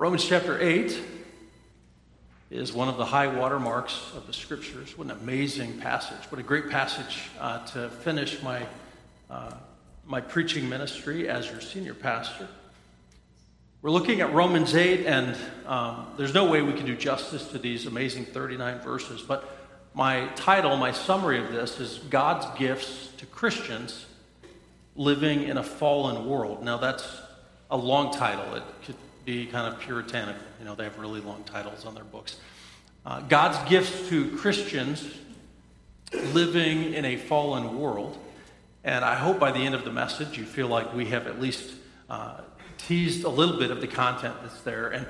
Romans chapter 8 is one of the high water marks of the scriptures. What an amazing passage. What a great passage uh, to finish my, uh, my preaching ministry as your senior pastor. We're looking at Romans 8, and um, there's no way we can do justice to these amazing 39 verses, but my title, my summary of this is God's Gifts to Christians Living in a Fallen World. Now, that's a long title. It could be kind of puritanical. You know, they have really long titles on their books. Uh, God's gifts to Christians living in a fallen world. And I hope by the end of the message you feel like we have at least uh, teased a little bit of the content that's there. And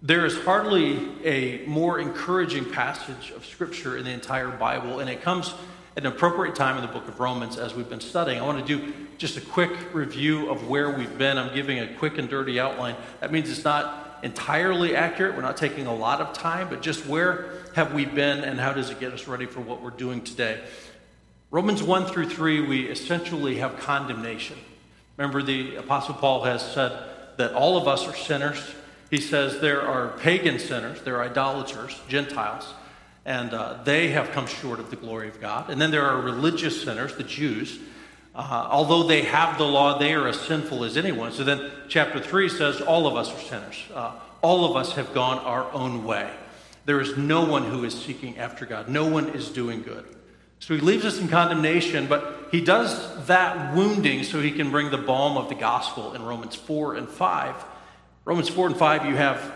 there is hardly a more encouraging passage of Scripture in the entire Bible, and it comes an appropriate time in the book of Romans as we've been studying. I want to do just a quick review of where we've been. I'm giving a quick and dirty outline. That means it's not entirely accurate. We're not taking a lot of time, but just where have we been and how does it get us ready for what we're doing today? Romans 1 through 3, we essentially have condemnation. Remember, the Apostle Paul has said that all of us are sinners. He says there are pagan sinners, there are idolaters, Gentiles and uh, they have come short of the glory of God. And then there are religious sinners, the Jews. Uh, although they have the law, they are as sinful as anyone. So then, chapter 3 says, All of us are sinners. Uh, all of us have gone our own way. There is no one who is seeking after God, no one is doing good. So he leaves us in condemnation, but he does that wounding so he can bring the balm of the gospel in Romans 4 and 5. Romans 4 and 5, you have,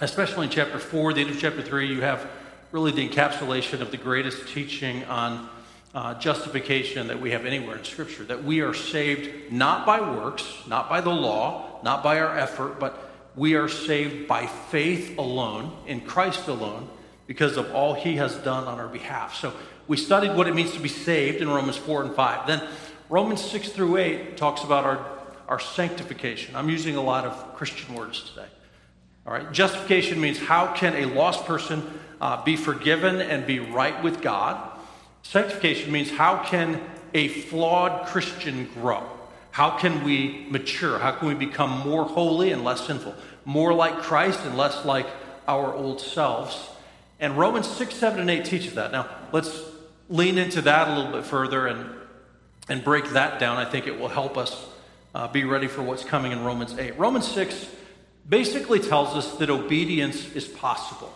especially in chapter 4, the end of chapter 3, you have really the encapsulation of the greatest teaching on uh, justification that we have anywhere in Scripture. That we are saved not by works, not by the law, not by our effort, but we are saved by faith alone, in Christ alone, because of all He has done on our behalf. So we studied what it means to be saved in Romans 4 and 5. Then Romans 6 through 8 talks about our, our sanctification. I'm using a lot of Christian words today. All right, justification means how can a lost person uh, be forgiven and be right with God. Sanctification means how can a flawed Christian grow? How can we mature? How can we become more holy and less sinful? More like Christ and less like our old selves? And Romans 6, 7, and 8 teaches that. Now, let's lean into that a little bit further and, and break that down. I think it will help us uh, be ready for what's coming in Romans 8. Romans 6 basically tells us that obedience is possible.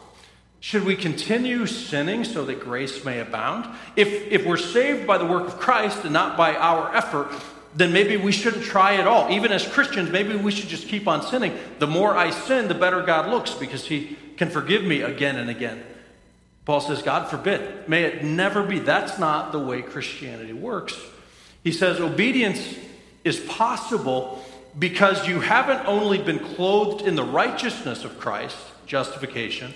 Should we continue sinning so that grace may abound? If, if we're saved by the work of Christ and not by our effort, then maybe we shouldn't try at all. Even as Christians, maybe we should just keep on sinning. The more I sin, the better God looks because He can forgive me again and again. Paul says, God forbid. May it never be. That's not the way Christianity works. He says, obedience is possible because you haven't only been clothed in the righteousness of Christ, justification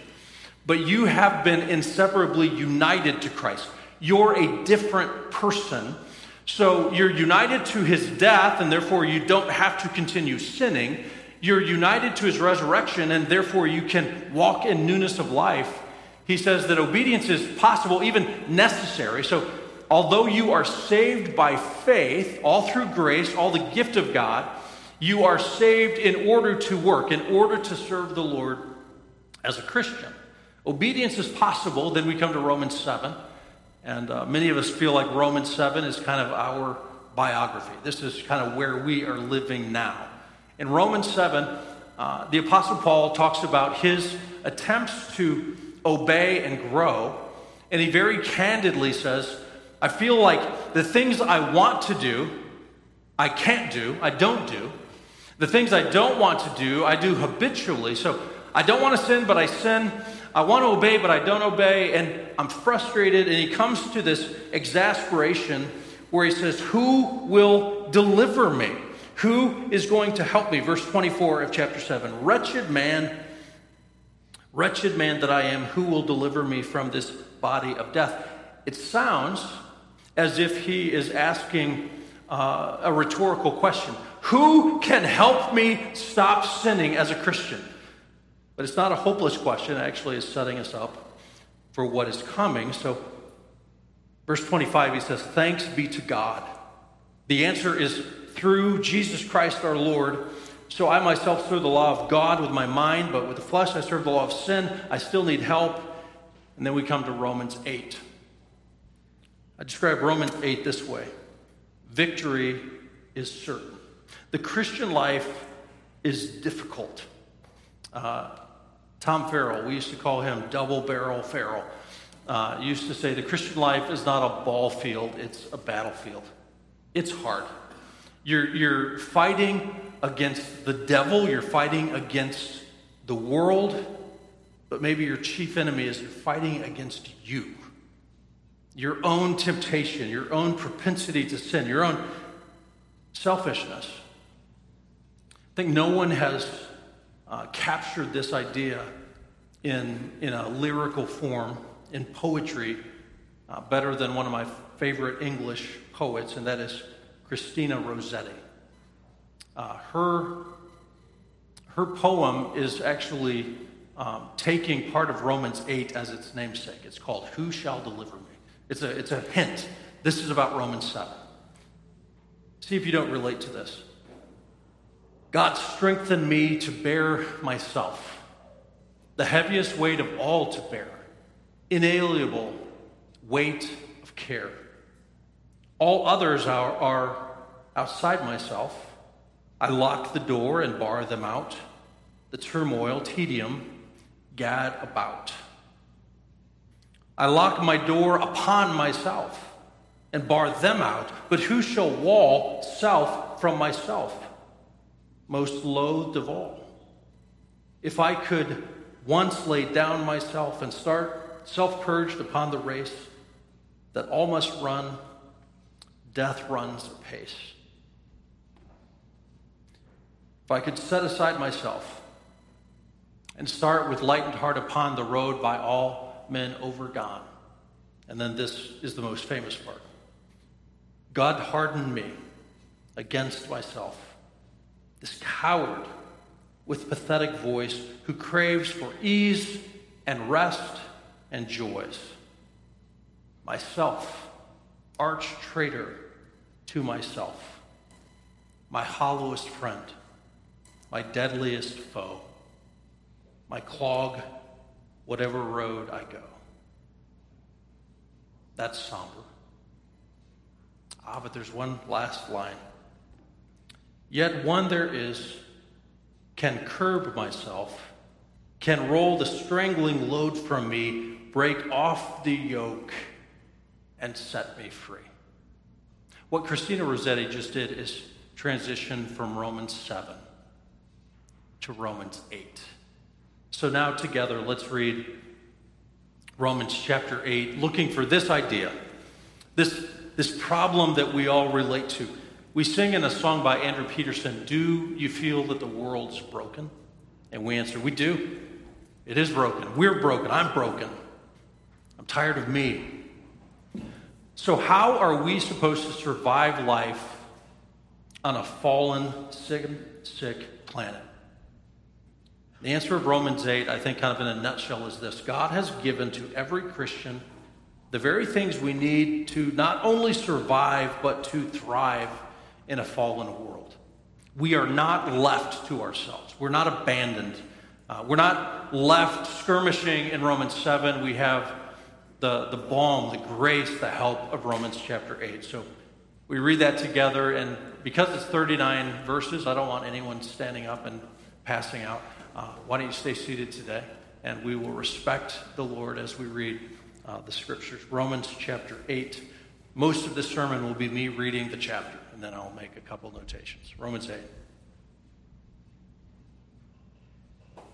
but you have been inseparably united to Christ. You're a different person. So you're united to his death, and therefore you don't have to continue sinning. You're united to his resurrection, and therefore you can walk in newness of life. He says that obedience is possible, even necessary. So, although you are saved by faith, all through grace, all the gift of God, you are saved in order to work, in order to serve the Lord as a Christian. Obedience is possible. Then we come to Romans 7. And uh, many of us feel like Romans 7 is kind of our biography. This is kind of where we are living now. In Romans 7, uh, the Apostle Paul talks about his attempts to obey and grow. And he very candidly says, I feel like the things I want to do, I can't do, I don't do. The things I don't want to do, I do habitually. So I don't want to sin, but I sin. I want to obey, but I don't obey, and I'm frustrated. And he comes to this exasperation where he says, Who will deliver me? Who is going to help me? Verse 24 of chapter 7 Wretched man, wretched man that I am, who will deliver me from this body of death? It sounds as if he is asking uh, a rhetorical question Who can help me stop sinning as a Christian? But it's not a hopeless question, it actually is setting us up for what is coming. So, verse 25, he says, Thanks be to God. The answer is through Jesus Christ our Lord, So I myself serve the law of God with my mind, but with the flesh I serve the law of sin. I still need help. And then we come to Romans 8. I describe Romans 8 this way victory is certain. The Christian life is difficult. Uh, Tom Farrell, we used to call him Double Barrel Farrell, uh, used to say the Christian life is not a ball field, it's a battlefield. It's hard. You're, you're fighting against the devil, you're fighting against the world, but maybe your chief enemy is you're fighting against you. Your own temptation, your own propensity to sin, your own selfishness. I think no one has uh, captured this idea in, in a lyrical form, in poetry, uh, better than one of my favorite English poets, and that is Christina Rossetti. Uh, her, her poem is actually um, taking part of Romans 8 as its namesake. It's called Who Shall Deliver Me? It's a, it's a hint. This is about Romans 7. See if you don't relate to this. God strengthened me to bear myself, the heaviest weight of all to bear, inalienable weight of care. All others are, are outside myself. I lock the door and bar them out. The turmoil, tedium, gad about. I lock my door upon myself and bar them out. But who shall wall self from myself? Most loathed of all. If I could once lay down myself and start self purged upon the race that all must run, death runs apace. If I could set aside myself and start with lightened heart upon the road by all men overgone. And then this is the most famous part. God hardened me against myself, this coward with pathetic voice who craves for ease and rest and joys. Myself, arch traitor to myself, my hollowest friend, my deadliest foe, my clog, whatever road I go. That's somber. Ah, but there's one last line. Yet one there is can curb myself, can roll the strangling load from me, break off the yoke, and set me free. What Christina Rossetti just did is transition from Romans 7 to Romans 8. So now together, let's read Romans chapter 8, looking for this idea, this this problem that we all relate to. We sing in a song by Andrew Peterson, Do you feel that the world's broken? And we answer, We do. It is broken. We're broken. I'm broken. I'm tired of me. So, how are we supposed to survive life on a fallen, sick, sick planet? The answer of Romans 8, I think, kind of in a nutshell, is this God has given to every Christian the very things we need to not only survive, but to thrive in a fallen world. We are not left to ourselves, we're not abandoned. Uh, we're not left skirmishing in Romans 7. We have the, the balm, the grace, the help of Romans chapter 8. So we read that together, and because it's 39 verses, I don't want anyone standing up and passing out. Uh, why don't you stay seated today? And we will respect the Lord as we read uh, the scriptures. Romans chapter 8. Most of this sermon will be me reading the chapter, and then I'll make a couple notations. Romans 8.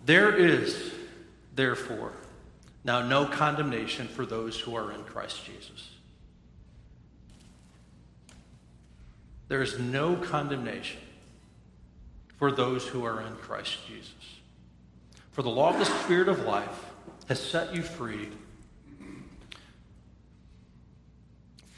There is, therefore, now no condemnation for those who are in Christ Jesus. There is no condemnation for those who are in Christ Jesus. For the law of the Spirit of life has set you free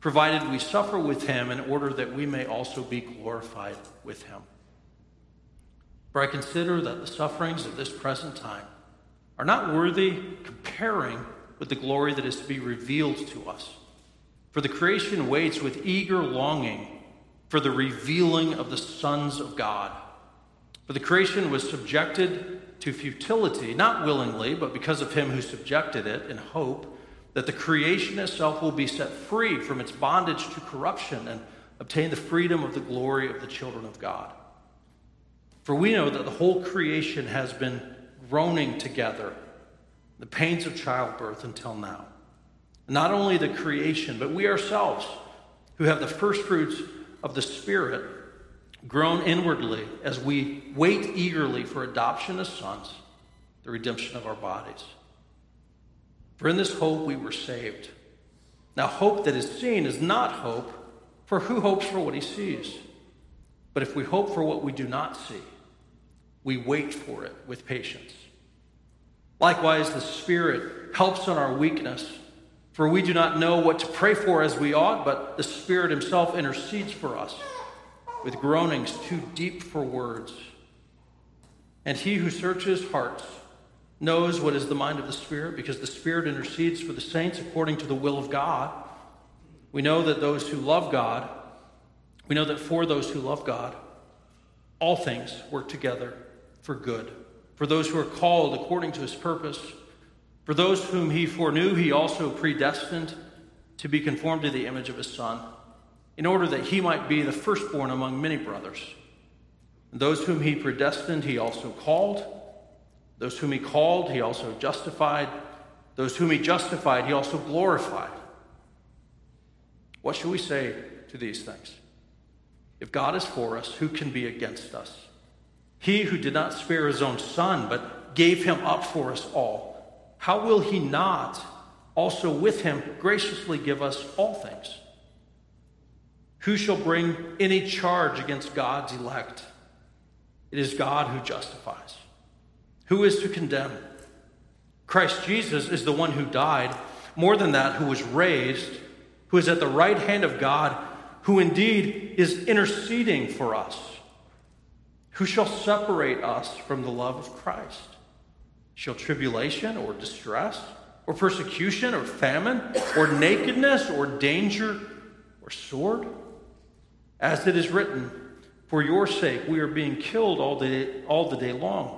provided we suffer with Him in order that we may also be glorified with Him. For I consider that the sufferings of this present time are not worthy comparing with the glory that is to be revealed to us. For the creation waits with eager longing for the revealing of the sons of God. For the creation was subjected to futility, not willingly, but because of him who subjected it, in hope that the creation itself will be set free from its bondage to corruption and obtain the freedom of the glory of the children of God. For we know that the whole creation has been groaning together the pains of childbirth until now. Not only the creation, but we ourselves, who have the first fruits of the Spirit, groan inwardly as we wait eagerly for adoption as sons, the redemption of our bodies. For in this hope we were saved. Now, hope that is seen is not hope, for who hopes for what he sees? But if we hope for what we do not see, we wait for it with patience. Likewise, the Spirit helps in our weakness, for we do not know what to pray for as we ought, but the Spirit Himself intercedes for us with groanings too deep for words. And he who searches hearts knows what is the mind of the Spirit, because the Spirit intercedes for the saints according to the will of God. We know that those who love God, we know that for those who love God, all things work together for good. For those who are called according to his purpose, for those whom he foreknew, he also predestined to be conformed to the image of his Son in order that he might be the firstborn among many brothers. And those whom he predestined, he also called. Those whom he called, he also justified. Those whom he justified, he also glorified. What shall we say to these things? If God is for us, who can be against us? He who did not spare his own son, but gave him up for us all, how will he not also with him graciously give us all things? Who shall bring any charge against God's elect? It is God who justifies. Who is to condemn? Christ Jesus is the one who died, more than that, who was raised, who is at the right hand of God, who indeed is interceding for us. Who shall separate us from the love of Christ? Shall tribulation or distress or persecution or famine or nakedness or danger or sword? As it is written, For your sake we are being killed all, day, all the day long.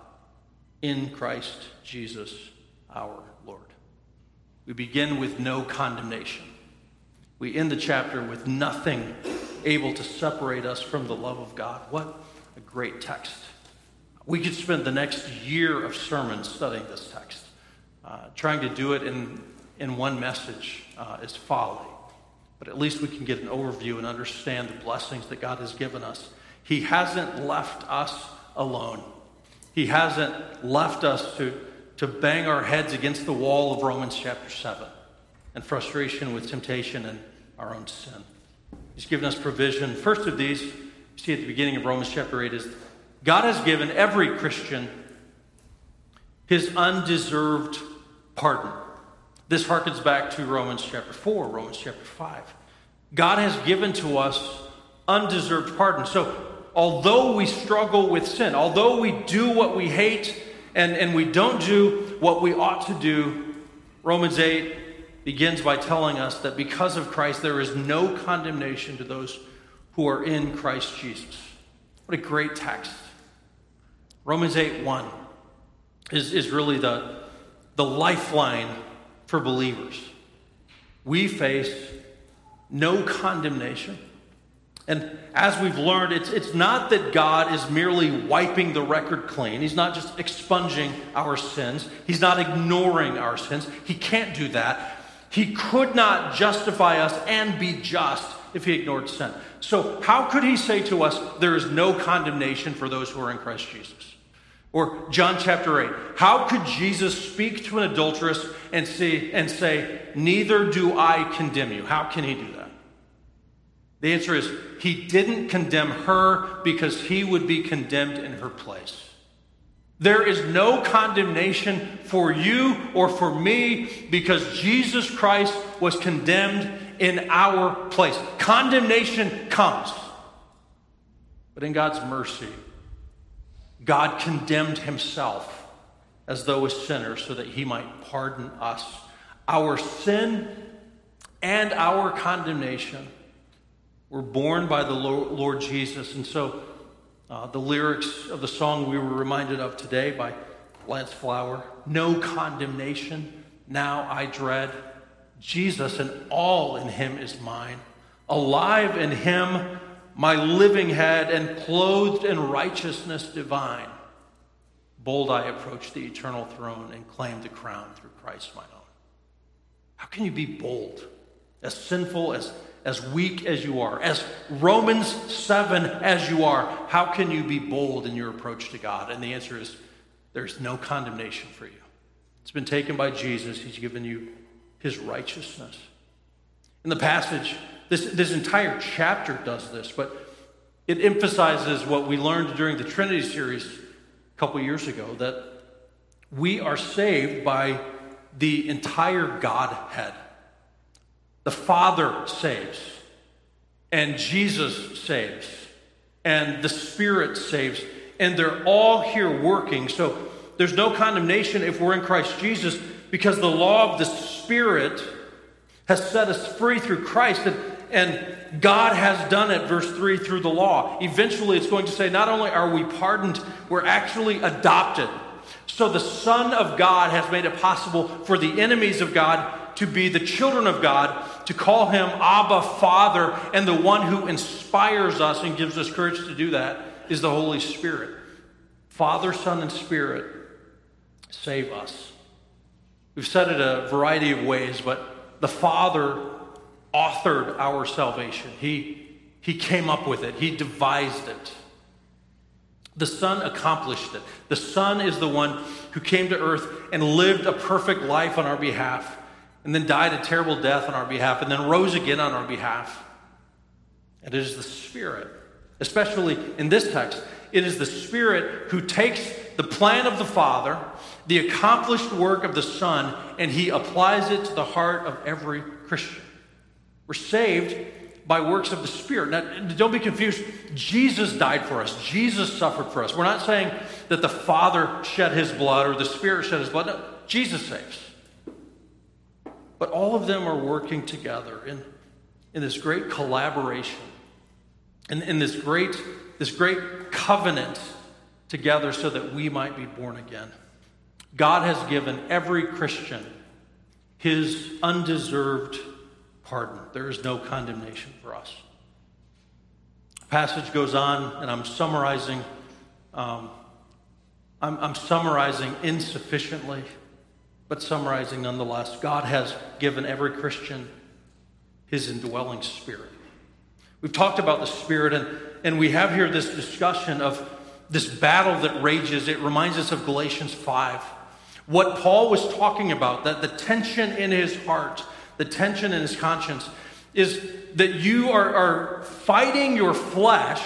in Christ Jesus our Lord. We begin with no condemnation. We end the chapter with nothing able to separate us from the love of God. What a great text. We could spend the next year of sermons studying this text. Uh, trying to do it in, in one message uh, is folly. But at least we can get an overview and understand the blessings that God has given us. He hasn't left us alone. He hasn't left us to, to bang our heads against the wall of Romans chapter 7 and frustration with temptation and our own sin. He's given us provision. First of these, you see at the beginning of Romans chapter 8, is God has given every Christian his undeserved pardon. This harkens back to Romans chapter 4, Romans chapter 5. God has given to us undeserved pardon. So, although we struggle with sin, although we do what we hate and, and we don't do what we ought to do, Romans 8 begins by telling us that because of Christ, there is no condemnation to those who are in Christ Jesus. What a great text. Romans 8 1 is, is really the, the lifeline for believers. We face no condemnation. And as we've learned, it's, it's not that God is merely wiping the record clean. He's not just expunging our sins. He's not ignoring our sins. He can't do that. He could not justify us and be just if he ignored sin. So, how could he say to us, there is no condemnation for those who are in Christ Jesus? Or John chapter 8. How could Jesus speak to an adulteress and, see, and say, Neither do I condemn you? How can he do that? The answer is, He didn't condemn her because he would be condemned in her place. There is no condemnation for you or for me because Jesus Christ was condemned in our place. Condemnation comes. But in God's mercy, God condemned himself as though a sinner so that he might pardon us. Our sin and our condemnation were borne by the Lord Jesus. And so uh, the lyrics of the song we were reminded of today by Lance Flower No condemnation, now I dread. Jesus and all in him is mine. Alive in him, my living head, and clothed in righteousness divine. Bold I approach the eternal throne and claim the crown through Christ my own. How can you be bold? As sinful, as, as weak as you are, as Romans 7 as you are, how can you be bold in your approach to God? And the answer is there's no condemnation for you. It's been taken by Jesus, He's given you His righteousness. In the passage, this, this entire chapter does this, but it emphasizes what we learned during the Trinity series a couple years ago that we are saved by the entire Godhead. The Father saves, and Jesus saves, and the Spirit saves, and they're all here working. So there's no condemnation if we're in Christ Jesus because the law of the Spirit has set us free through Christ. And and God has done it, verse 3, through the law. Eventually, it's going to say not only are we pardoned, we're actually adopted. So the Son of God has made it possible for the enemies of God to be the children of God, to call him Abba, Father, and the one who inspires us and gives us courage to do that is the Holy Spirit. Father, Son, and Spirit save us. We've said it a variety of ways, but the Father authored our salvation. He, he came up with it, He devised it. The Son accomplished it. The Son is the one who came to earth and lived a perfect life on our behalf, and then died a terrible death on our behalf, and then rose again on our behalf. And it is the Spirit, especially in this text, it is the Spirit who takes the plan of the Father, the accomplished work of the Son, and he applies it to the heart of every Christian. We're saved by works of the Spirit. Now, don't be confused. Jesus died for us, Jesus suffered for us. We're not saying that the Father shed his blood or the Spirit shed his blood. No, Jesus saves. But all of them are working together in, in this great collaboration, in, in this, great, this great covenant together so that we might be born again. God has given every Christian his undeserved pardon. There is no condemnation for us. The passage goes on, and I'm summarizing. Um, I'm, I'm summarizing insufficiently, but summarizing nonetheless. God has given every Christian his indwelling spirit. We've talked about the spirit, and, and we have here this discussion of this battle that rages. It reminds us of Galatians 5 what Paul was talking about, that the tension in his heart, the tension in his conscience, is that you are, are fighting your flesh,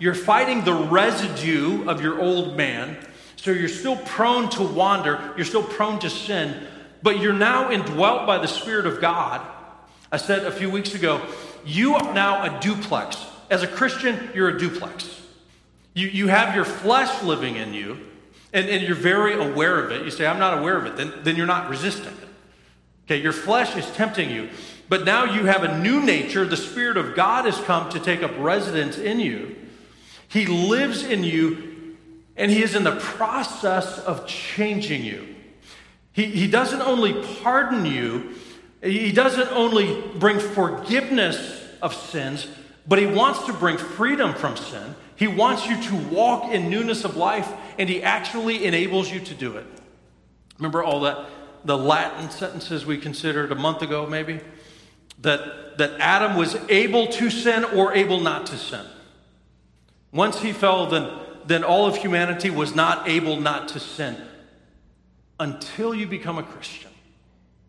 you're fighting the residue of your old man. So you're still prone to wander, you're still prone to sin, but you're now indwelt by the Spirit of God. I said a few weeks ago, you are now a duplex. As a Christian, you're a duplex. You, you have your flesh living in you, and, and you're very aware of it, you say, I'm not aware of it, then, then you're not resisting it. Okay, your flesh is tempting you. But now you have a new nature. The Spirit of God has come to take up residence in you. He lives in you, and He is in the process of changing you. He, he doesn't only pardon you, He doesn't only bring forgiveness of sins, but He wants to bring freedom from sin. He wants you to walk in newness of life, and He actually enables you to do it. Remember all that the Latin sentences we considered a month ago, maybe? That, that Adam was able to sin or able not to sin. Once he fell, then, then all of humanity was not able not to sin. Until you become a Christian,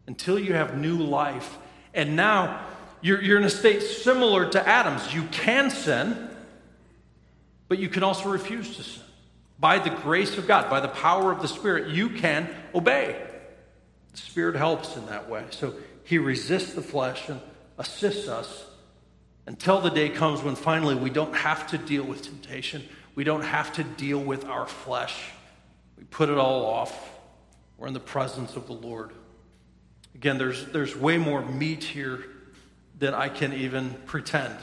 until you have new life. And now you're, you're in a state similar to Adam's. You can sin, but you can also refuse to sin. By the grace of God, by the power of the Spirit, you can obey. The Spirit helps in that way. So he resists the flesh and assists us until the day comes when finally we don't have to deal with temptation. We don't have to deal with our flesh. We put it all off. We're in the presence of the Lord. Again, there's, there's way more meat here than I can even pretend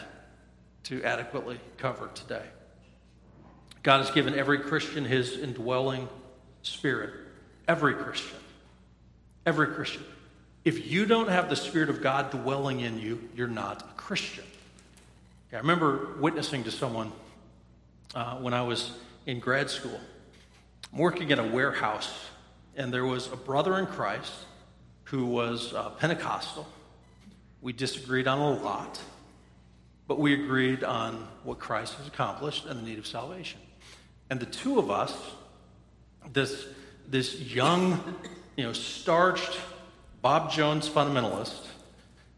to adequately cover today. God has given every Christian his indwelling spirit. Every Christian. Every Christian. If you don't have the Spirit of God dwelling in you, you're not a Christian. I remember witnessing to someone uh, when I was in grad school. Working in a warehouse, and there was a brother in Christ who was uh, Pentecostal. We disagreed on a lot, but we agreed on what Christ has accomplished and the need of salvation. And the two of us, this, this young, you know, starched Bob Jones fundamentalist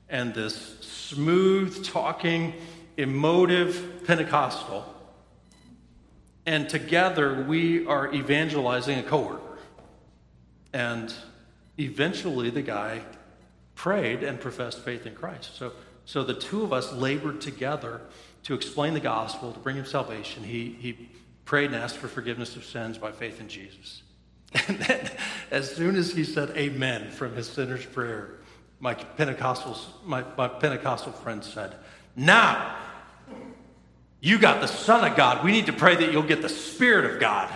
and this smooth talking, emotive Pentecostal, and together we are evangelizing a coworker. And eventually the guy prayed and professed faith in Christ. So, so the two of us labored together to explain the gospel, to bring him salvation. He, he prayed and asked for forgiveness of sins by faith in Jesus. And then, as soon as he said amen from his sinner's prayer, my, Pentecostals, my, my Pentecostal friend said, Now, you got the Son of God. We need to pray that you'll get the Spirit of God.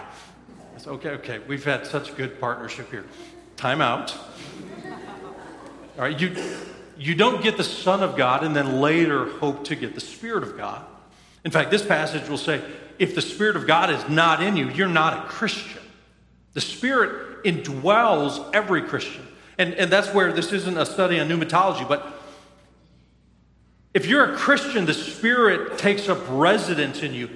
I said, Okay, okay, we've had such good partnership here. Time out. All right, you, you don't get the Son of God and then later hope to get the Spirit of God. In fact, this passage will say, if the Spirit of God is not in you, you're not a Christian. The Spirit indwells every Christian. And, and that's where this isn't a study on pneumatology, but if you're a Christian, the Spirit takes up residence in you.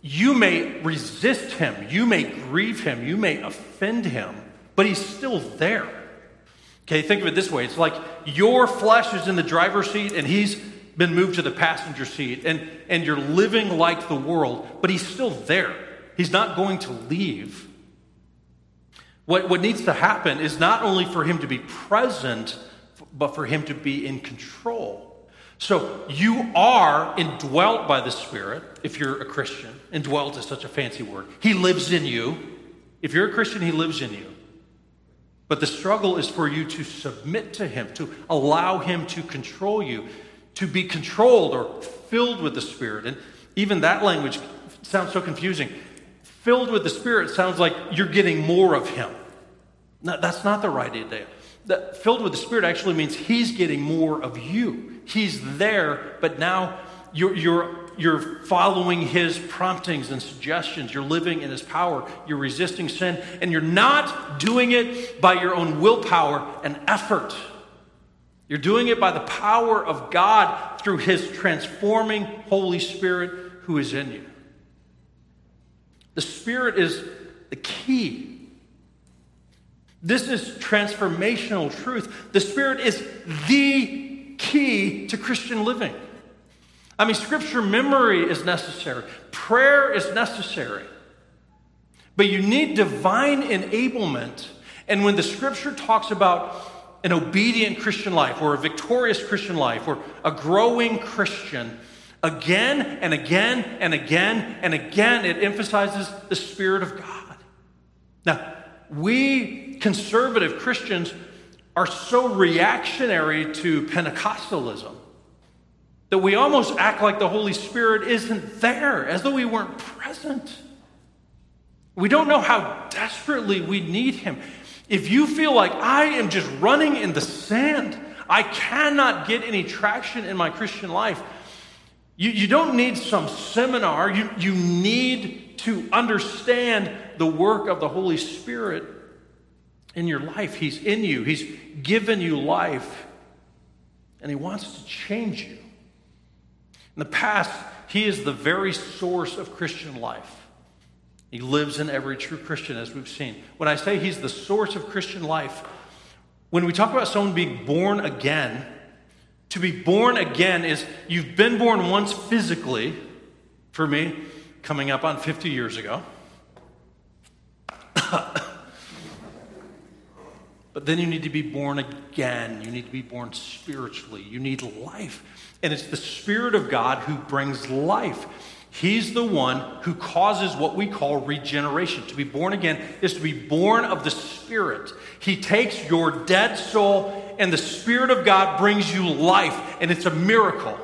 You may resist him, you may grieve him, you may offend him, but he's still there. Okay, think of it this way it's like your flesh is in the driver's seat and he's been moved to the passenger seat and, and you're living like the world, but he's still there. He's not going to leave. What, what needs to happen is not only for him to be present, but for him to be in control. So you are indwelt by the Spirit if you're a Christian. Indwelt is such a fancy word. He lives in you. If you're a Christian, he lives in you. But the struggle is for you to submit to him, to allow him to control you to be controlled or filled with the Spirit. And even that language sounds so confusing. Filled with the Spirit sounds like you're getting more of Him. No, that's not the right idea. That filled with the Spirit actually means He's getting more of you. He's there, but now you're, you're, you're following His promptings and suggestions. You're living in His power. You're resisting sin, and you're not doing it by your own willpower and effort. You're doing it by the power of God through His transforming Holy Spirit who is in you. The Spirit is the key this is transformational truth. The Spirit is the key to Christian living. I mean, scripture memory is necessary, prayer is necessary. But you need divine enablement. And when the scripture talks about an obedient Christian life or a victorious Christian life or a growing Christian, again and again and again and again, it emphasizes the Spirit of God. Now, we conservative Christians are so reactionary to Pentecostalism that we almost act like the Holy Spirit isn't there, as though we weren't present. We don't know how desperately we need Him. If you feel like I am just running in the sand, I cannot get any traction in my Christian life, you, you don't need some seminar. You, you need to understand the work of the Holy Spirit in your life. He's in you, He's given you life, and He wants to change you. In the past, He is the very source of Christian life. He lives in every true Christian, as we've seen. When I say He's the source of Christian life, when we talk about someone being born again, to be born again is you've been born once physically, for me, coming up on 50 years ago. But then you need to be born again. You need to be born spiritually. You need life. And it's the Spirit of God who brings life. He's the one who causes what we call regeneration. To be born again is to be born of the Spirit. He takes your dead soul, and the Spirit of God brings you life, and it's a miracle.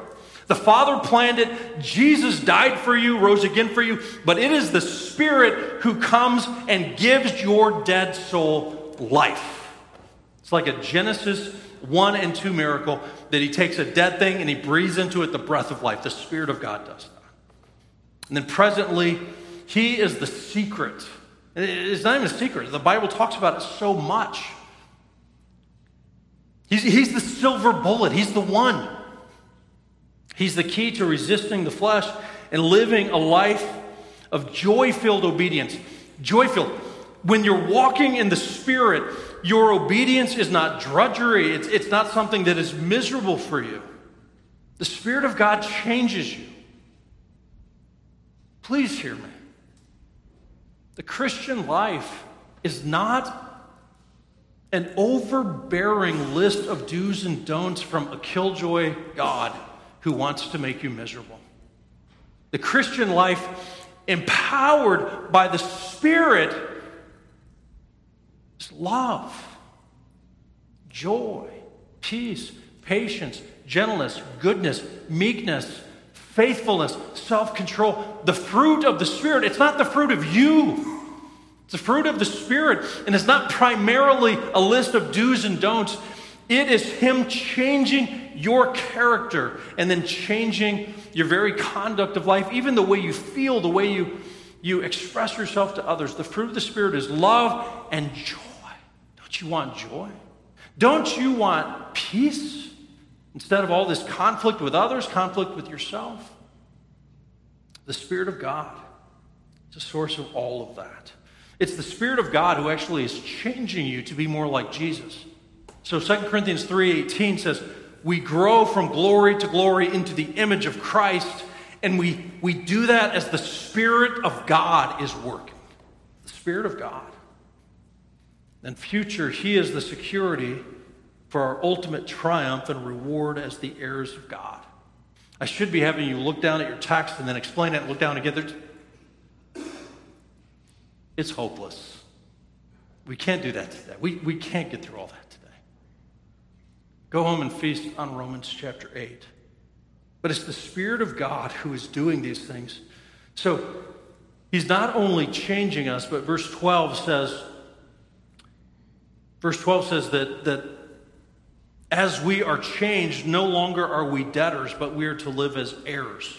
The Father planned it. Jesus died for you, rose again for you, but it is the Spirit who comes and gives your dead soul life. It's like a Genesis 1 and 2 miracle that he takes a dead thing and he breathes into it the breath of life. The Spirit of God does that. And then presently, he is the secret. It's not even a secret. The Bible talks about it so much. He's, he's the silver bullet, he's the one. He's the key to resisting the flesh and living a life of joy filled obedience. Joy filled. When you're walking in the Spirit, your obedience is not drudgery, it's, it's not something that is miserable for you. The Spirit of God changes you. Please hear me. The Christian life is not an overbearing list of do's and don'ts from a killjoy God who wants to make you miserable. The Christian life, empowered by the Spirit, love, joy, peace, patience, gentleness, goodness, meekness, faithfulness, self control. The fruit of the Spirit. It's not the fruit of you, it's the fruit of the Spirit. And it's not primarily a list of do's and don'ts. It is Him changing your character and then changing your very conduct of life, even the way you feel, the way you, you express yourself to others. The fruit of the Spirit is love and joy. You want joy? Don't you want peace instead of all this conflict with others, conflict with yourself? The Spirit of God is the source of all of that. It's the Spirit of God who actually is changing you to be more like Jesus. So 2 Corinthians 3:18 says, "We grow from glory to glory into the image of Christ, and we, we do that as the Spirit of God is working." The Spirit of God. And future, He is the security for our ultimate triumph and reward as the heirs of God. I should be having you look down at your text and then explain it and look down again. It's hopeless. We can't do that today. We, we can't get through all that today. Go home and feast on Romans chapter 8. But it's the Spirit of God who is doing these things. So He's not only changing us, but verse 12 says, Verse 12 says that, that As we are changed, no longer are we debtors, but we are to live as heirs.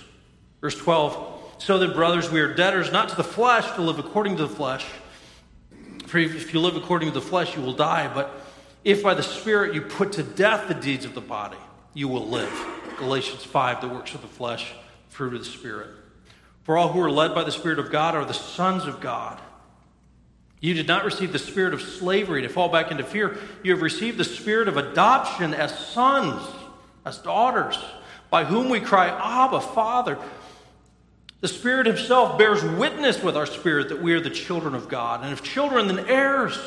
Verse 12 So then, brothers, we are debtors not to the flesh to live according to the flesh. For if you live according to the flesh, you will die. But if by the Spirit you put to death the deeds of the body, you will live. Galatians 5, the works of the flesh, fruit of the Spirit. For all who are led by the Spirit of God are the sons of God. You did not receive the spirit of slavery to fall back into fear. You have received the spirit of adoption as sons, as daughters, by whom we cry, Abba, Father. The Spirit Himself bears witness with our spirit that we are the children of God. And if children, then heirs.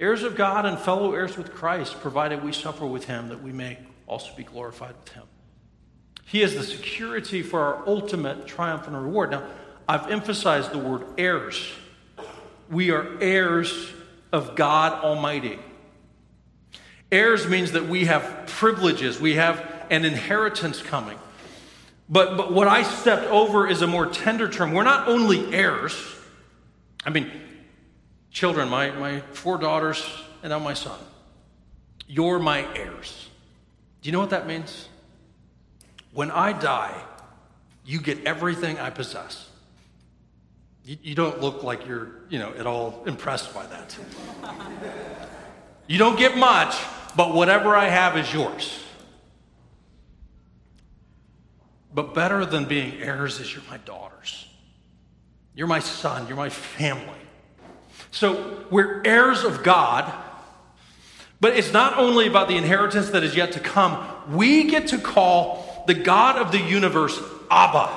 Heirs of God and fellow heirs with Christ, provided we suffer with Him that we may also be glorified with Him. He is the security for our ultimate triumph and reward. Now, I've emphasized the word heirs. We are heirs of God Almighty. Heirs means that we have privileges, we have an inheritance coming. But, but what I stepped over is a more tender term. We're not only heirs, I mean, children, my, my four daughters, and now my son. You're my heirs. Do you know what that means? When I die, you get everything I possess. You, don't look like you're, you know, at all impressed by that. you don't get much, but whatever I have is yours. But better than being heirs is you're my daughters. You're my son. You're my family. So we're heirs of God, but it's not only about the inheritance that is yet to come. We get to call the God of the universe Abba,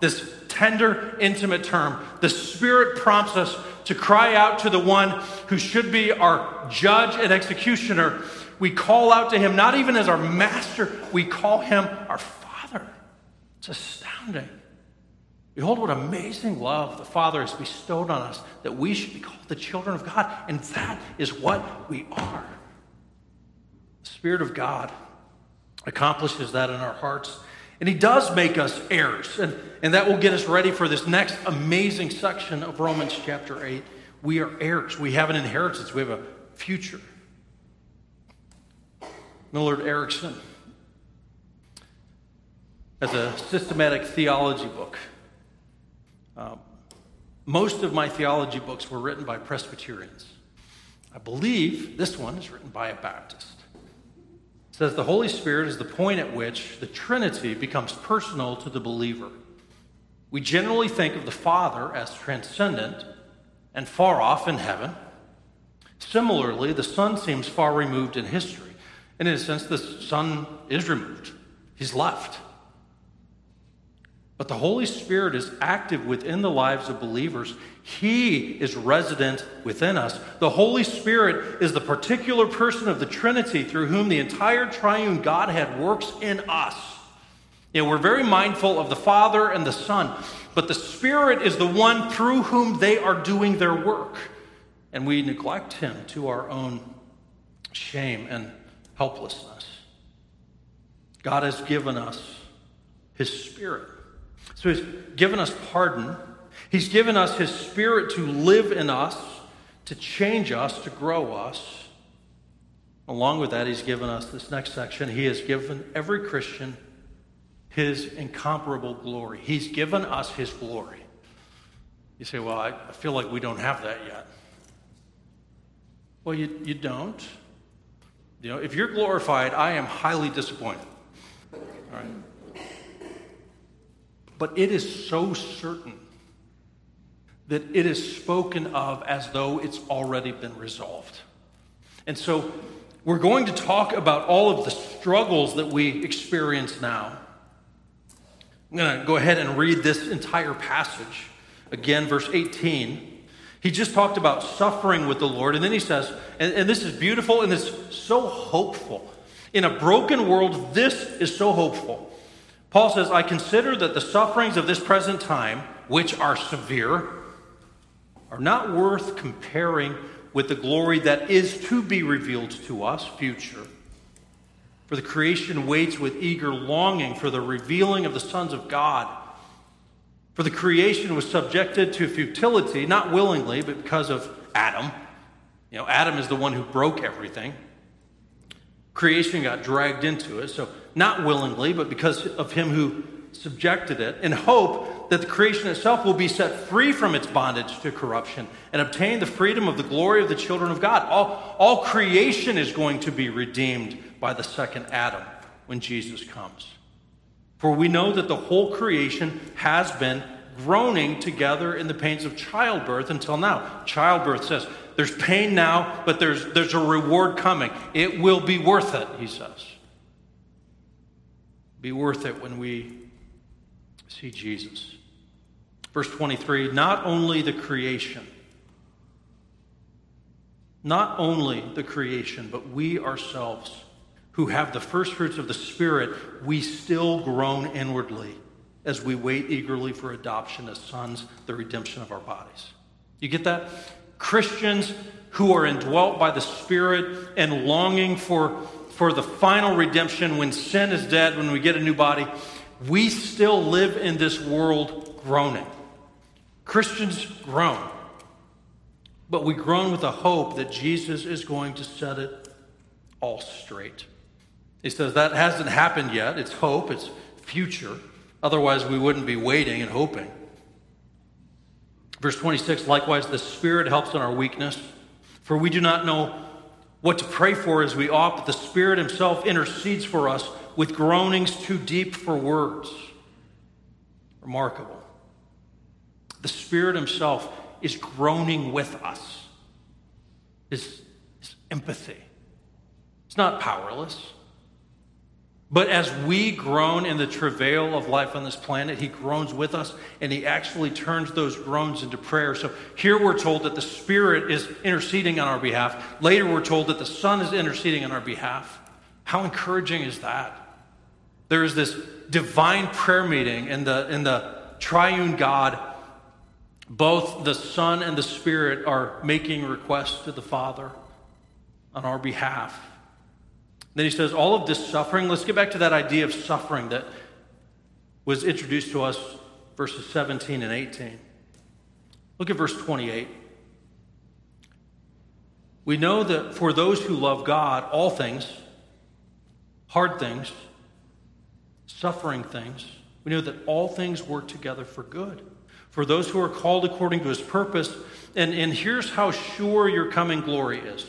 this tender, intimate term. The Spirit prompts us to cry out to the one who should be our judge and executioner. We call out to him not even as our master, we call him our Father. it's astounding. Behold, what amazing love the Father has bestowed on us that we should be called the children of God. And that is what we are. The Spirit of God accomplishes that in our hearts. And He does make us heirs. And, and that will get us ready for this next amazing section of Romans chapter 8. We are heirs. We have an inheritance, we have a future. Millard Erickson as a systematic theology book. Um, most of my theology books were written by Presbyterians. I believe this one is written by a Baptist. Says the Holy Spirit is the point at which the Trinity becomes personal to the believer. We generally think of the Father as transcendent and far off in heaven. Similarly, the Son seems far removed in history. And in a sense, the Son is removed, He's left. But the Holy Spirit is active within the lives of believers. He is resident within us. The Holy Spirit is the particular person of the Trinity through whom the entire triune Godhead works in us. You know, we're very mindful of the Father and the Son, but the Spirit is the one through whom they are doing their work. And we neglect Him to our own shame and helplessness. God has given us His Spirit. So he's given us pardon. He's given us his spirit to live in us, to change us, to grow us. Along with that, he's given us this next section. He has given every Christian his incomparable glory. He's given us his glory. You say, well, I, feel like we don't have that yet. Well, you, you don't. You know, if you're glorified, I am highly disappointed. All right but it is so certain that it is spoken of as though it's already been resolved. And so we're going to talk about all of the struggles that we experience now. I'm going to go ahead and read this entire passage. Again, verse 18. He just talked about suffering with the Lord, and then he says, and, and this is beautiful and it's so hopeful. In a broken world, this is so hopeful. Paul says, I consider that the sufferings of this present time, which are severe, are not worth comparing with the glory that is to be revealed to us, future. For the creation waits with eager longing for the revealing of the sons of God. For the creation was subjected to futility, not willingly, but because of Adam. You know, Adam is the one who broke everything. Creation got dragged into it, so not willingly, but because of him who subjected it, in hope that the creation itself will be set free from its bondage to corruption and obtain the freedom of the glory of the children of God. All, all creation is going to be redeemed by the second Adam when Jesus comes. For we know that the whole creation has been groaning together in the pains of childbirth until now. Childbirth says, there's pain now, but there's, there's a reward coming. It will be worth it, he says. Be worth it when we see Jesus. Verse 23 not only the creation, not only the creation, but we ourselves who have the first fruits of the Spirit, we still groan inwardly as we wait eagerly for adoption as sons, the redemption of our bodies. You get that? Christians who are indwelt by the Spirit and longing for, for the final redemption when sin is dead, when we get a new body, we still live in this world groaning. Christians groan, but we groan with a hope that Jesus is going to set it all straight. He says that hasn't happened yet. It's hope, it's future. Otherwise, we wouldn't be waiting and hoping. Verse 26 likewise, the Spirit helps in our weakness, for we do not know what to pray for as we ought, but the Spirit Himself intercedes for us with groanings too deep for words. Remarkable. The Spirit Himself is groaning with us. His empathy. It's not powerless. But as we groan in the travail of life on this planet, He groans with us and He actually turns those groans into prayer. So here we're told that the Spirit is interceding on our behalf. Later we're told that the Son is interceding on our behalf. How encouraging is that? There is this divine prayer meeting in the, in the triune God. Both the Son and the Spirit are making requests to the Father on our behalf. Then he says, all of this suffering, let's get back to that idea of suffering that was introduced to us, verses 17 and 18. Look at verse 28. We know that for those who love God, all things, hard things, suffering things, we know that all things work together for good. For those who are called according to his purpose, and, and here's how sure your coming glory is.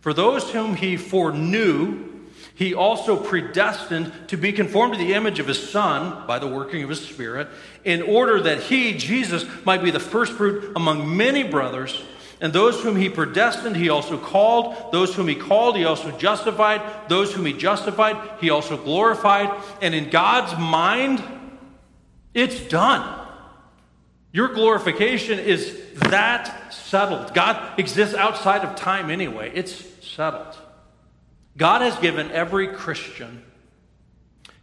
For those whom he foreknew, he also predestined to be conformed to the image of his Son by the working of his Spirit, in order that he, Jesus, might be the firstfruit among many brothers. And those whom he predestined, he also called. Those whom he called, he also justified. Those whom he justified, he also glorified. And in God's mind, it's done. Your glorification is that settled. God exists outside of time anyway. It's settled. God has given every Christian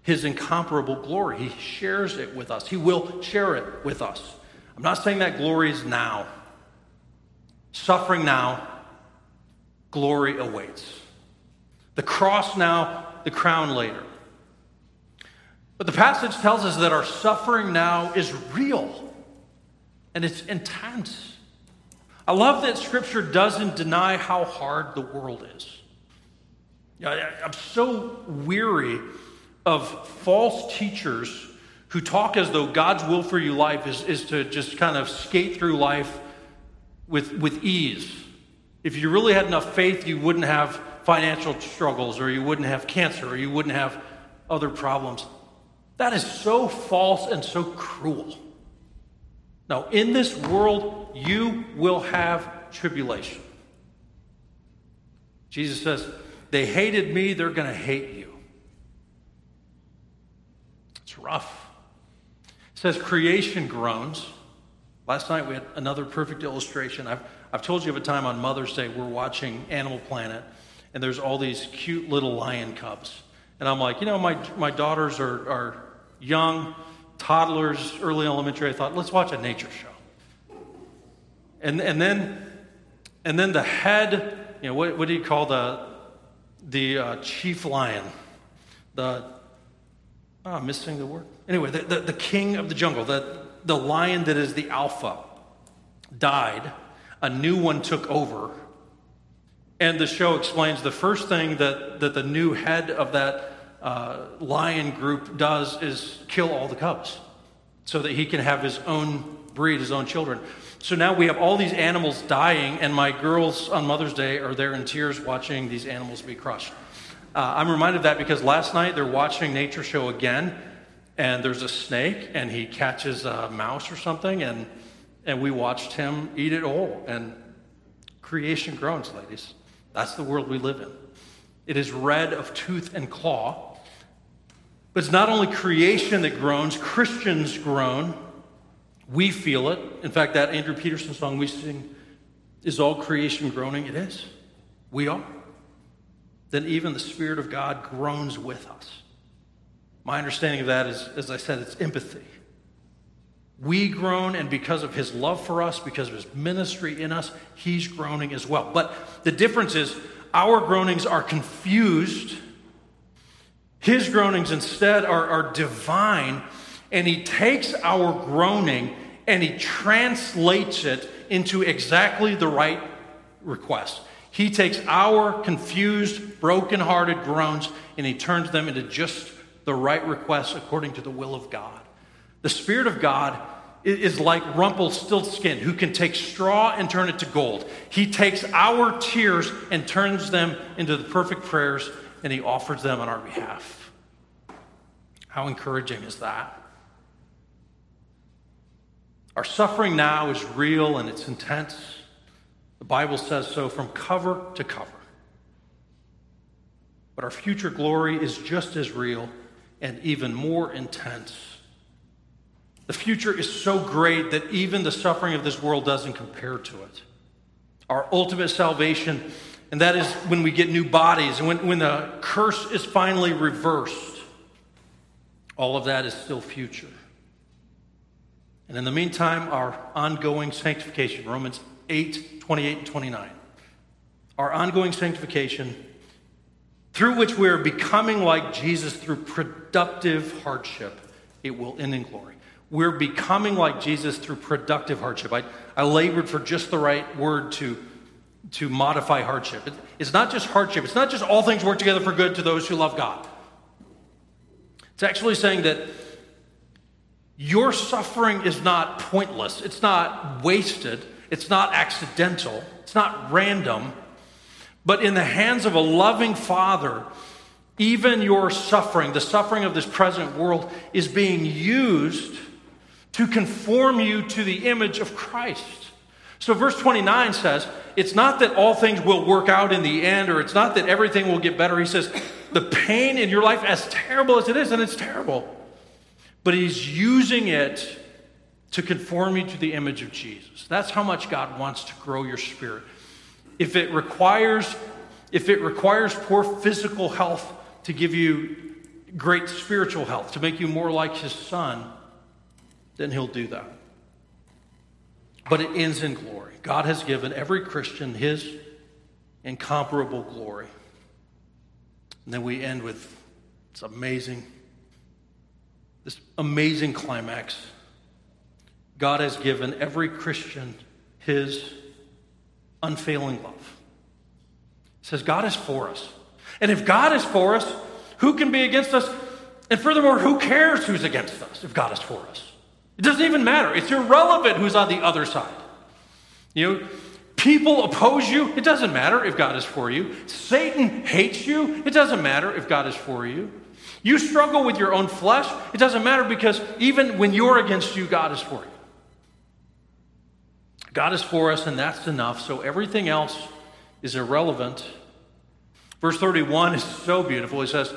his incomparable glory. He shares it with us, He will share it with us. I'm not saying that glory is now. Suffering now, glory awaits. The cross now, the crown later. But the passage tells us that our suffering now is real and it's intense. I love that Scripture doesn't deny how hard the world is. I'm so weary of false teachers who talk as though God's will for your life is, is to just kind of skate through life with, with ease. If you really had enough faith, you wouldn't have financial struggles, or you wouldn't have cancer, or you wouldn't have other problems. That is so false and so cruel. Now, in this world, you will have tribulation. Jesus says, they hated me, they're going to hate you. It's rough. It says creation groans. Last night we had another perfect illustration. I've, I've told you of a time on Mother's Day we're watching Animal Planet, and there's all these cute little lion cubs. And I'm like, you know, my, my daughters are, are young, toddlers, early elementary. I thought, let's watch a nature show. And, and, then, and then the head, you know, what, what do you call the, the uh, chief lion, the, oh, I'm missing the word. Anyway, the, the, the king of the jungle, the, the lion that is the alpha, died. A new one took over. And the show explains the first thing that, that the new head of that uh, lion group does is kill all the cubs so that he can have his own breed, his own children. So now we have all these animals dying, and my girls on Mother's Day are there in tears watching these animals be crushed. Uh, I'm reminded of that because last night they're watching Nature Show again, and there's a snake, and he catches a mouse or something, and, and we watched him eat it all. And creation groans, ladies. That's the world we live in. It is red of tooth and claw. But it's not only creation that groans, Christians groan. We feel it. In fact, that Andrew Peterson song we sing, Is All Creation Groaning? It is. We are. Then even the Spirit of God groans with us. My understanding of that is, as I said, it's empathy. We groan, and because of his love for us, because of his ministry in us, he's groaning as well. But the difference is our groanings are confused. His groanings instead are, are divine, and he takes our groaning and he translates it into exactly the right request. He takes our confused, broken-hearted groans and he turns them into just the right request according to the will of God. The Spirit of God is like Rumpelstiltskin, who can take straw and turn it to gold. He takes our tears and turns them into the perfect prayers, and he offers them on our behalf. How encouraging is that? Our suffering now is real and it's intense. The Bible says so from cover to cover. But our future glory is just as real and even more intense. The future is so great that even the suffering of this world doesn't compare to it. Our ultimate salvation, and that is when we get new bodies and when, when the curse is finally reversed, all of that is still future. And in the meantime, our ongoing sanctification, Romans 8, 28 and 29. Our ongoing sanctification, through which we are becoming like Jesus through productive hardship, it will end in glory. We're becoming like Jesus through productive hardship. I, I labored for just the right word to, to modify hardship. It, it's not just hardship, it's not just all things work together for good to those who love God. It's actually saying that your suffering is not pointless, it's not wasted, it's not accidental, it's not random, but in the hands of a loving Father, even your suffering, the suffering of this present world, is being used to conform you to the image of Christ. So, verse 29 says, it's not that all things will work out in the end, or it's not that everything will get better. He says, the pain in your life, as terrible as it is, and it's terrible, but He's using it to conform you to the image of Jesus. That's how much God wants to grow your spirit. If it requires, if it requires poor physical health to give you great spiritual health, to make you more like His Son, then he'll do that. But it ends in glory. God has given every Christian his incomparable glory. And then we end with this amazing, this amazing climax. God has given every Christian his unfailing love. Says God is for us. And if God is for us, who can be against us? And furthermore, who cares who's against us if God is for us? It doesn't even matter. It's irrelevant who's on the other side. You know, people oppose you. It doesn't matter if God is for you. Satan hates you. It doesn't matter if God is for you. You struggle with your own flesh. It doesn't matter because even when you're against you, God is for you. God is for us, and that's enough. So everything else is irrelevant. Verse 31 is so beautiful. He says,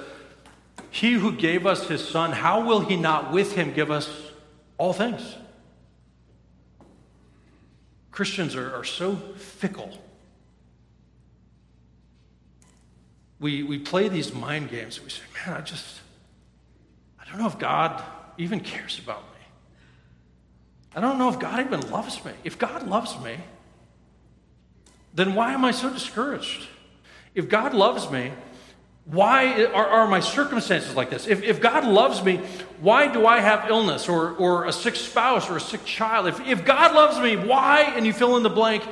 He who gave us his son, how will he not with him give us all things. Christians are, are so fickle. We, we play these mind games. We say, man, I just, I don't know if God even cares about me. I don't know if God even loves me. If God loves me, then why am I so discouraged? If God loves me, why are, are, my circumstances like this? If, if, God loves me, why do I have illness or, or a sick spouse or a sick child? If, if God loves me, why? And you fill in the blank.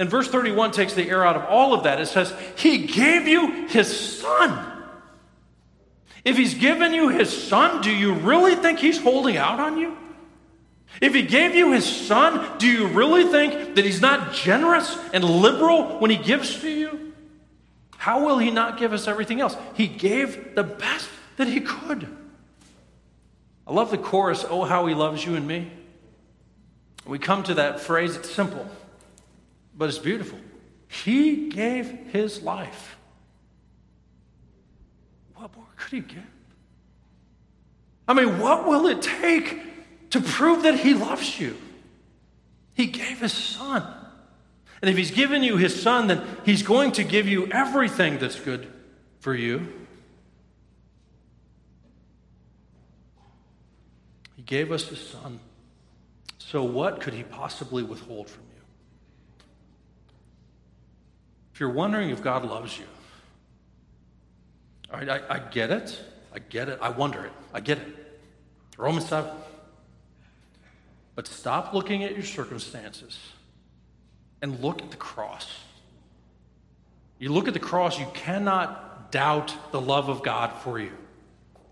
And verse 31 takes the air out of all of that. It says, He gave you His Son. If He's given you His Son, do you really think He's holding out on you? If He gave you His Son, do you really think that He's not generous and liberal when He gives to you? How will He not give us everything else? He gave the best that He could. I love the chorus, Oh, how He loves you and me. We come to that phrase, it's simple, but it's beautiful. He gave His life. What more could He give? I mean, what will it take to prove that He loves you. He gave His Son. And if He's given you His Son, then He's going to give you everything that's good for you. He gave us His Son. So, what could He possibly withhold from you? If you're wondering if God loves you, all right, I, I get it. I get it. I wonder it. I get it. Romans 7. But stop looking at your circumstances and look at the cross. You look at the cross, you cannot doubt the love of God for you.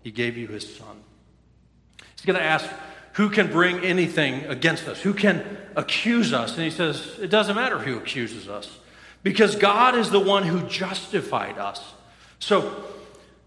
He gave you his son. He's going to ask, Who can bring anything against us? Who can accuse us? And he says, It doesn't matter who accuses us because God is the one who justified us. So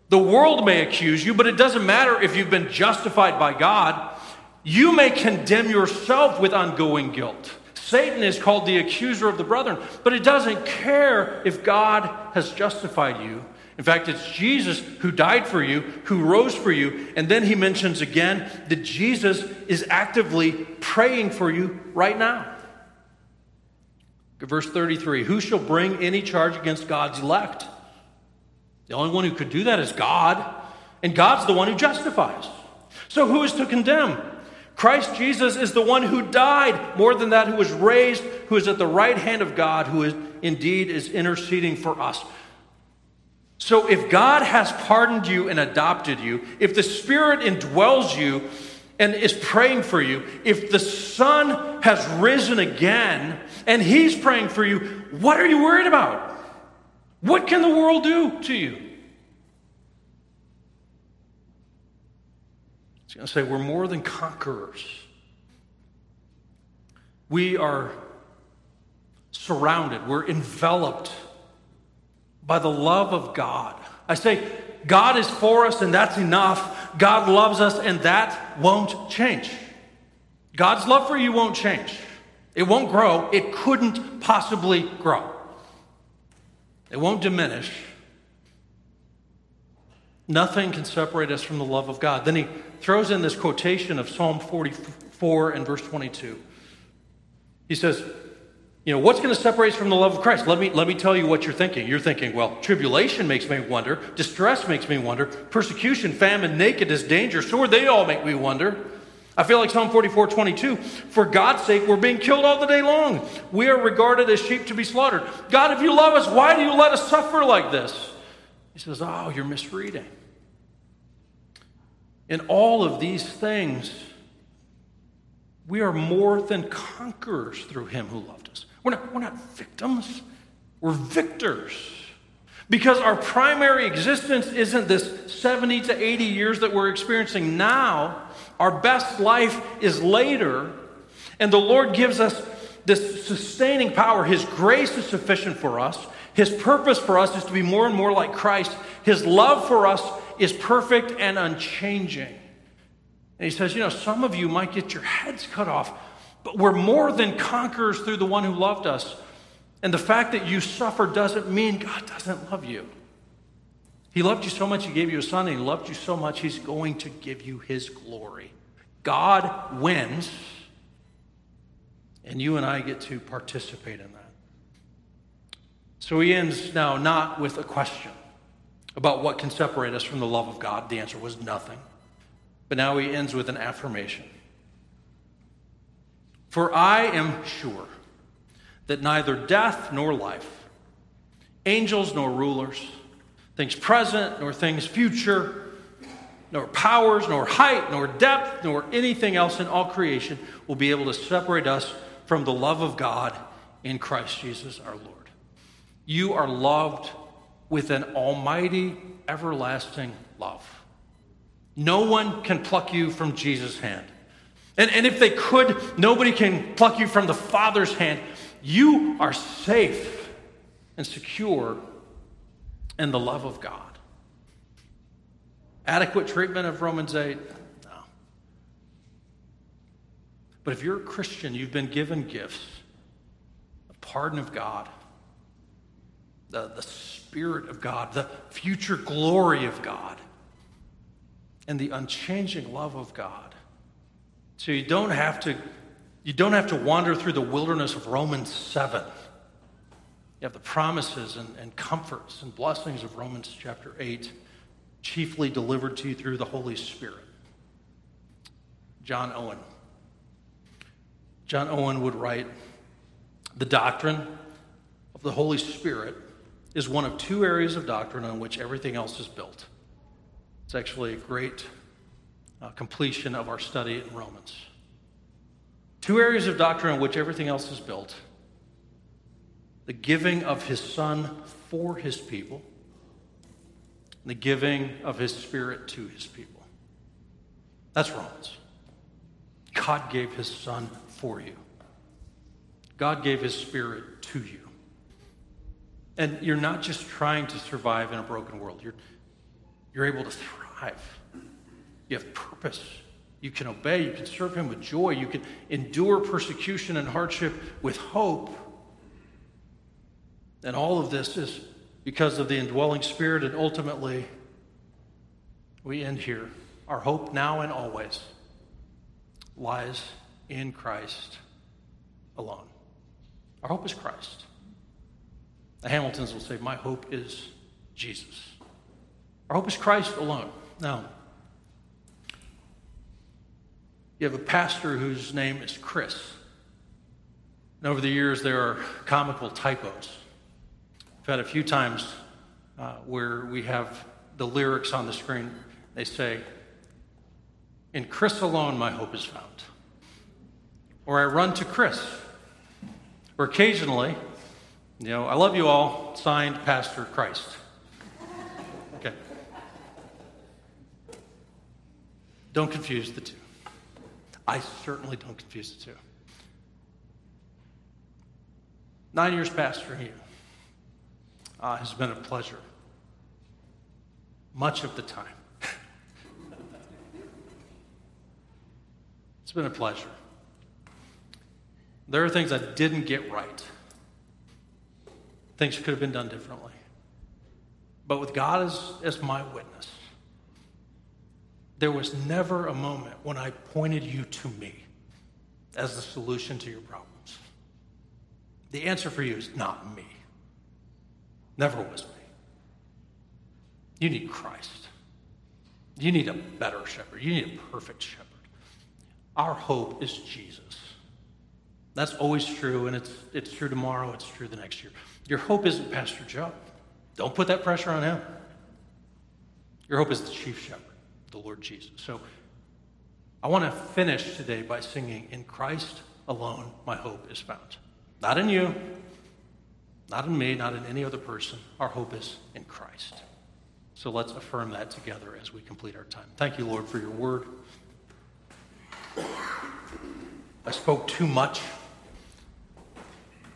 the world may accuse you, but it doesn't matter if you've been justified by God you may condemn yourself with ongoing guilt. Satan is called the accuser of the brethren, but it doesn't care if God has justified you. In fact, it's Jesus who died for you, who rose for you, and then he mentions again that Jesus is actively praying for you right now. Verse 33 Who shall bring any charge against God's elect? The only one who could do that is God, and God's the one who justifies. So who is to condemn? Christ Jesus is the one who died, more than that, who was raised, who is at the right hand of God, who is indeed is interceding for us. So if God has pardoned you and adopted you, if the Spirit indwells you and is praying for you, if the Son has risen again and He's praying for you, what are you worried about? What can the world do to you? He's going to say, We're more than conquerors. We are surrounded, we're enveloped by the love of God. I say, God is for us and that's enough. God loves us and that won't change. God's love for you won't change. It won't grow. It couldn't possibly grow. It won't diminish. Nothing can separate us from the love of God. Then he throws in this quotation of Psalm 44 and verse 22. He says, you know, what's going to separate us from the love of Christ? Let me, let me tell you what you're thinking. You're thinking, well, tribulation makes me wonder, distress makes me wonder, persecution, famine, nakedness, danger, sword, they all make me wonder. I feel like Psalm 44 22. For God's sake, we're being killed all the day long. We are regarded as sheep to be slaughtered. God, if you love us, why do you let us suffer like this? He says, Oh, you're misreading. In all of these things, we are more than conquerors through him who loved us. We're not, we're not victims, we're victors. Because our primary existence isn't this 70 to 80 years that we're experiencing now. Our best life is later. And the Lord gives us this sustaining power. His grace is sufficient for us. His purpose for us is to be more and more like Christ. His love for us is perfect and unchanging. And he says, You know, some of you might get your heads cut off, but we're more than conquerors through the one who loved us. And the fact that you suffer doesn't mean God doesn't love you. He loved you so much, He gave you a son, and He loved you so much, He's going to give you His glory. God wins, and you and I get to participate in that. So he ends now not with a question about what can separate us from the love of God. The answer was nothing. But now he ends with an affirmation. For I am sure that neither death nor life, angels nor rulers, things present nor things future, nor powers, nor height, nor depth, nor anything else in all creation will be able to separate us from the love of God in Christ Jesus our Lord. You are loved with an almighty, everlasting love. No one can pluck you from Jesus' hand. And, and if they could, nobody can pluck you from the Father's hand. You are safe and secure in the love of God. Adequate treatment of Romans 8? No. But if you're a Christian, you've been given gifts the pardon of God, the, the Spirit of God, the future glory of God, and the unchanging love of God. So you don't have to, you don't have to wander through the wilderness of Romans 7. You have the promises and, and comforts and blessings of Romans chapter 8, chiefly delivered to you through the Holy Spirit. John Owen. John Owen would write The doctrine of the Holy Spirit is one of two areas of doctrine on which everything else is built. It's actually a great uh, completion of our study in Romans. Two areas of doctrine on which everything else is built the giving of his Son for his people, and the giving of his Spirit to his people. That's Romans. God gave his Son for you, God gave his Spirit to you. And you're not just trying to survive in a broken world, you're, you're able to thrive. You have purpose. You can obey. You can serve Him with joy. You can endure persecution and hardship with hope. And all of this is because of the indwelling Spirit, and ultimately, we end here. Our hope now and always lies in Christ alone. Our hope is Christ. The Hamiltons will say, My hope is Jesus. Our hope is Christ alone. Now, you have a pastor whose name is Chris. And over the years, there are comical typos. I've had a few times uh, where we have the lyrics on the screen. They say, In Chris alone, my hope is found. Or I run to Chris. Or occasionally, you know, I love you all, signed Pastor Christ. Okay. Don't confuse the two. I certainly don't confuse the two. Nine years pastoring you uh, has been a pleasure. Much of the time. it's been a pleasure. There are things I didn't get right. Things could have been done differently. But with God as, as my witness, there was never a moment when I pointed you to me as the solution to your problems. The answer for you is not me. Never was me. You need Christ. You need a better shepherd. You need a perfect shepherd. Our hope is Jesus. That's always true, and it's, it's true tomorrow, it's true the next year. Your hope isn't Pastor Joe. Don't put that pressure on him. Your hope is the chief shepherd, the Lord Jesus. So I want to finish today by singing, In Christ alone my hope is found. Not in you, not in me, not in any other person. Our hope is in Christ. So let's affirm that together as we complete our time. Thank you, Lord, for your word. I spoke too much,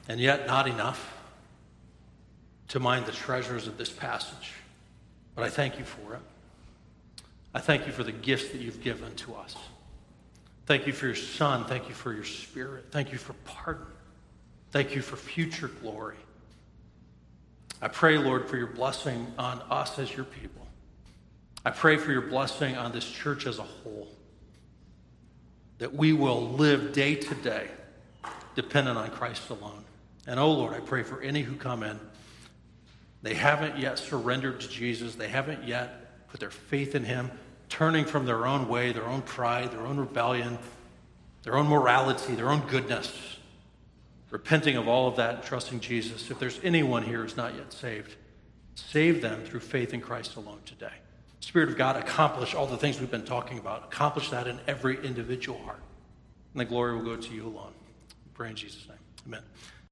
and yet not enough to mind the treasures of this passage. But I thank you for it. I thank you for the gifts that you've given to us. Thank you for your Son. Thank you for your Spirit. Thank you for pardon. Thank you for future glory. I pray, Lord, for your blessing on us as your people. I pray for your blessing on this church as a whole. That we will live day to day dependent on Christ alone. And oh Lord, I pray for any who come in they haven't yet surrendered to Jesus. They haven't yet put their faith in Him, turning from their own way, their own pride, their own rebellion, their own morality, their own goodness, repenting of all of that and trusting Jesus. If there's anyone here who's not yet saved, save them through faith in Christ alone today. Spirit of God, accomplish all the things we've been talking about. Accomplish that in every individual heart. And the glory will go to you alone. We pray in Jesus' name. Amen.